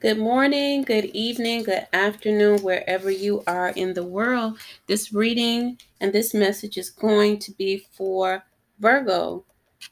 Good morning, good evening, good afternoon, wherever you are in the world. This reading and this message is going to be for Virgo.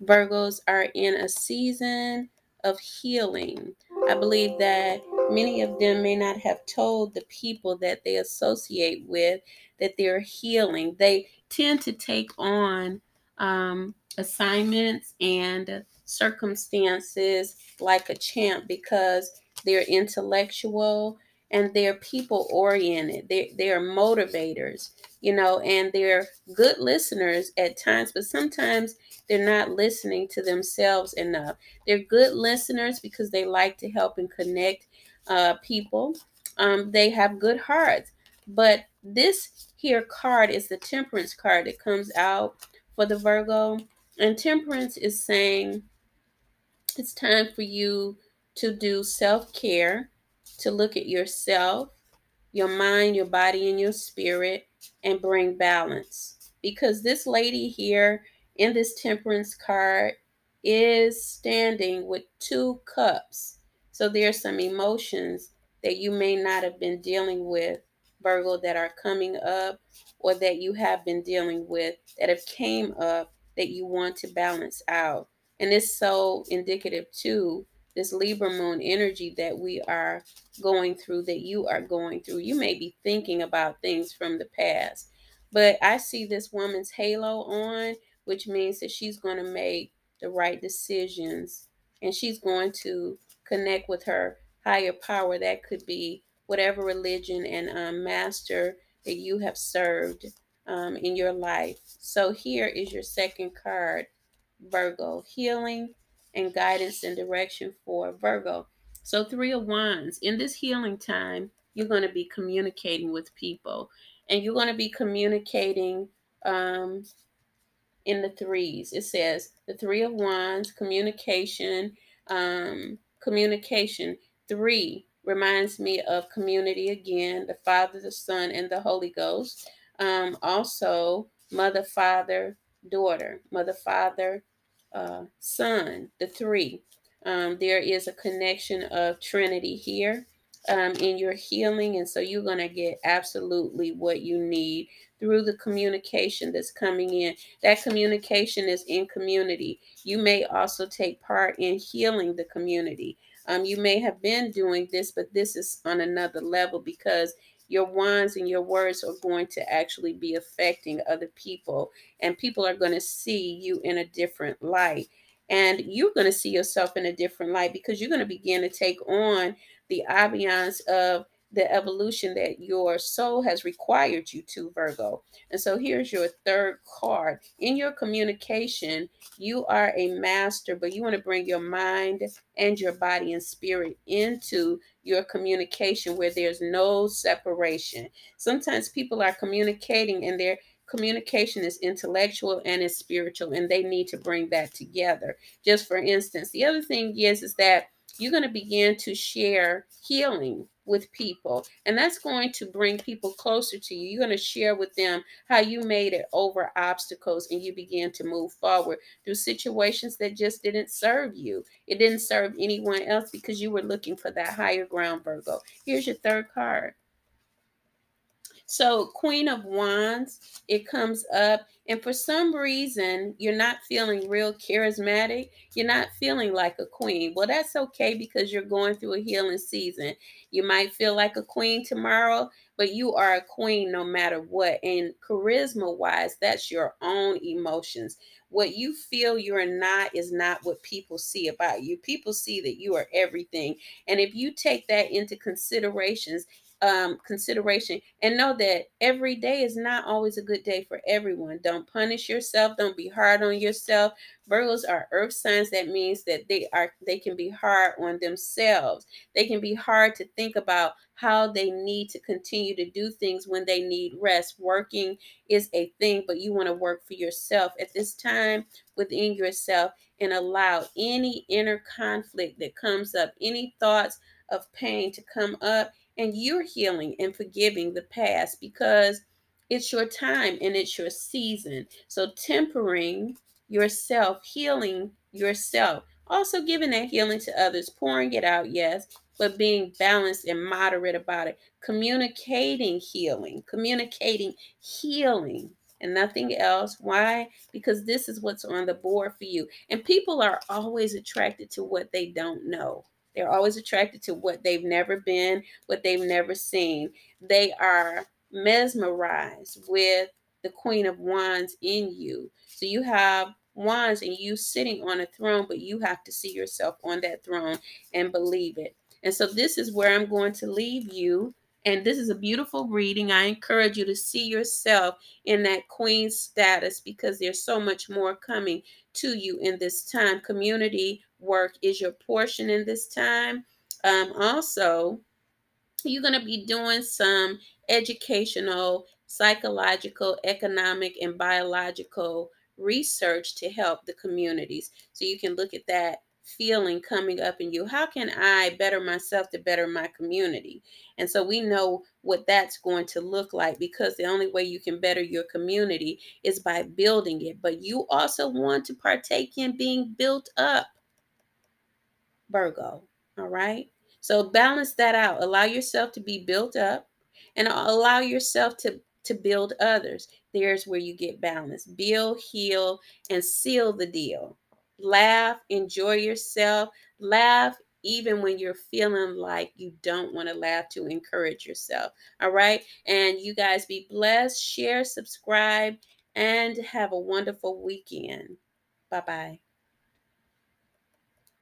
Virgos are in a season of healing. I believe that many of them may not have told the people that they associate with that they're healing. They tend to take on um, assignments and circumstances like a champ because they're intellectual and they're people oriented they they're motivators you know and they're good listeners at times but sometimes they're not listening to themselves enough. They're good listeners because they like to help and connect uh, people. Um, they have good hearts. But this here card is the temperance card that comes out for the virgo and temperance is saying it's time for you to do self care, to look at yourself, your mind, your body, and your spirit, and bring balance. Because this lady here in this temperance card is standing with two cups. So there are some emotions that you may not have been dealing with, Virgo, that are coming up or that you have been dealing with that have came up that you want to balance out. And it's so indicative too, this Libra moon energy that we are going through, that you are going through. You may be thinking about things from the past, but I see this woman's halo on, which means that she's going to make the right decisions and she's going to connect with her higher power. That could be whatever religion and um, master that you have served um, in your life. So here is your second card Virgo, healing and guidance and direction for Virgo. So, Three of Wands, in this healing time, you're going to be communicating with people and you're going to be communicating um, in the threes. It says the Three of Wands, communication, um, communication. Three reminds me of community again, the Father, the Son, and the Holy Ghost. Um, also, mother, father, daughter, mother, father, uh, son, the three. Um, there is a connection of Trinity here um, in your healing. And so you're going to get absolutely what you need through the communication that's coming in. That communication is in community. You may also take part in healing the community. Um, you may have been doing this, but this is on another level because your wands and your words are going to actually be affecting other people, and people are going to see you in a different light. And you're going to see yourself in a different light because you're going to begin to take on the ambiance of the evolution that your soul has required you to, Virgo. And so here's your third card. In your communication, you are a master, but you want to bring your mind and your body and spirit into your communication where there's no separation. Sometimes people are communicating and their communication is intellectual and is spiritual and they need to bring that together. Just for instance, the other thing is is that you're going to begin to share healing with people. And that's going to bring people closer to you. You're going to share with them how you made it over obstacles and you began to move forward through situations that just didn't serve you. It didn't serve anyone else because you were looking for that higher ground, Virgo. Here's your third card. So, Queen of Wands, it comes up, and for some reason, you're not feeling real charismatic. You're not feeling like a queen. Well, that's okay because you're going through a healing season. You might feel like a queen tomorrow, but you are a queen no matter what. And charisma wise, that's your own emotions. What you feel you're not is not what people see about you. People see that you are everything. And if you take that into considerations, um, consideration and know that every day is not always a good day for everyone. Don't punish yourself. Don't be hard on yourself. Virgos are earth signs. That means that they are they can be hard on themselves. They can be hard to think about how they need to continue to do things when they need rest. Working is a thing, but you want to work for yourself at this time within yourself and allow any inner conflict that comes up, any thoughts of pain to come up and you're healing and forgiving the past because it's your time and it's your season. So, tempering yourself, healing yourself, also giving that healing to others, pouring it out, yes, but being balanced and moderate about it. Communicating healing, communicating healing and nothing else. Why? Because this is what's on the board for you. And people are always attracted to what they don't know. They're always attracted to what they've never been, what they've never seen. They are mesmerized with the Queen of Wands in you. So you have wands and you sitting on a throne, but you have to see yourself on that throne and believe it. And so this is where I'm going to leave you. And this is a beautiful reading. I encourage you to see yourself in that queen status because there's so much more coming to you in this time. Community work is your portion in this time. Um, also, you're going to be doing some educational, psychological, economic, and biological research to help the communities. So you can look at that feeling coming up in you. How can I better myself to better my community? And so we know what that's going to look like because the only way you can better your community is by building it. But you also want to partake in being built up. Virgo, all right? So balance that out. Allow yourself to be built up and allow yourself to to build others. There's where you get balance. Build, heal, and seal the deal. Laugh, enjoy yourself. Laugh even when you're feeling like you don't want to laugh to encourage yourself. All right. And you guys be blessed, share, subscribe, and have a wonderful weekend. Bye bye.